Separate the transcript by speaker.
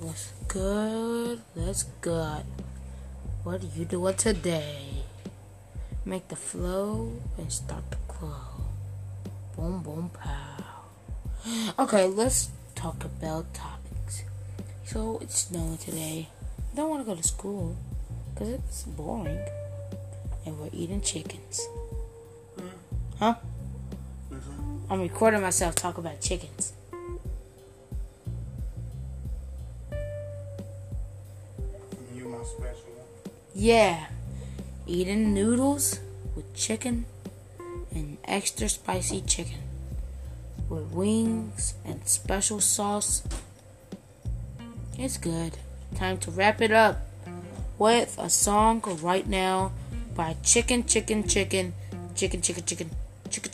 Speaker 1: What's good? Let's good. What are you doing today? Make the flow and start the glow. Boom, boom, pow. Okay, let's talk about topics. So it's snowing today. I don't want to go to school because it's boring. And we're eating chickens. Hmm. Huh? Mm-hmm. I'm recording myself talk about chickens.
Speaker 2: Special.
Speaker 1: Yeah, eating noodles with chicken and extra spicy chicken with wings and special sauce. It's good. Time to wrap it up with a song right now by Chicken Chicken Chicken Chicken Chicken Chicken Chicken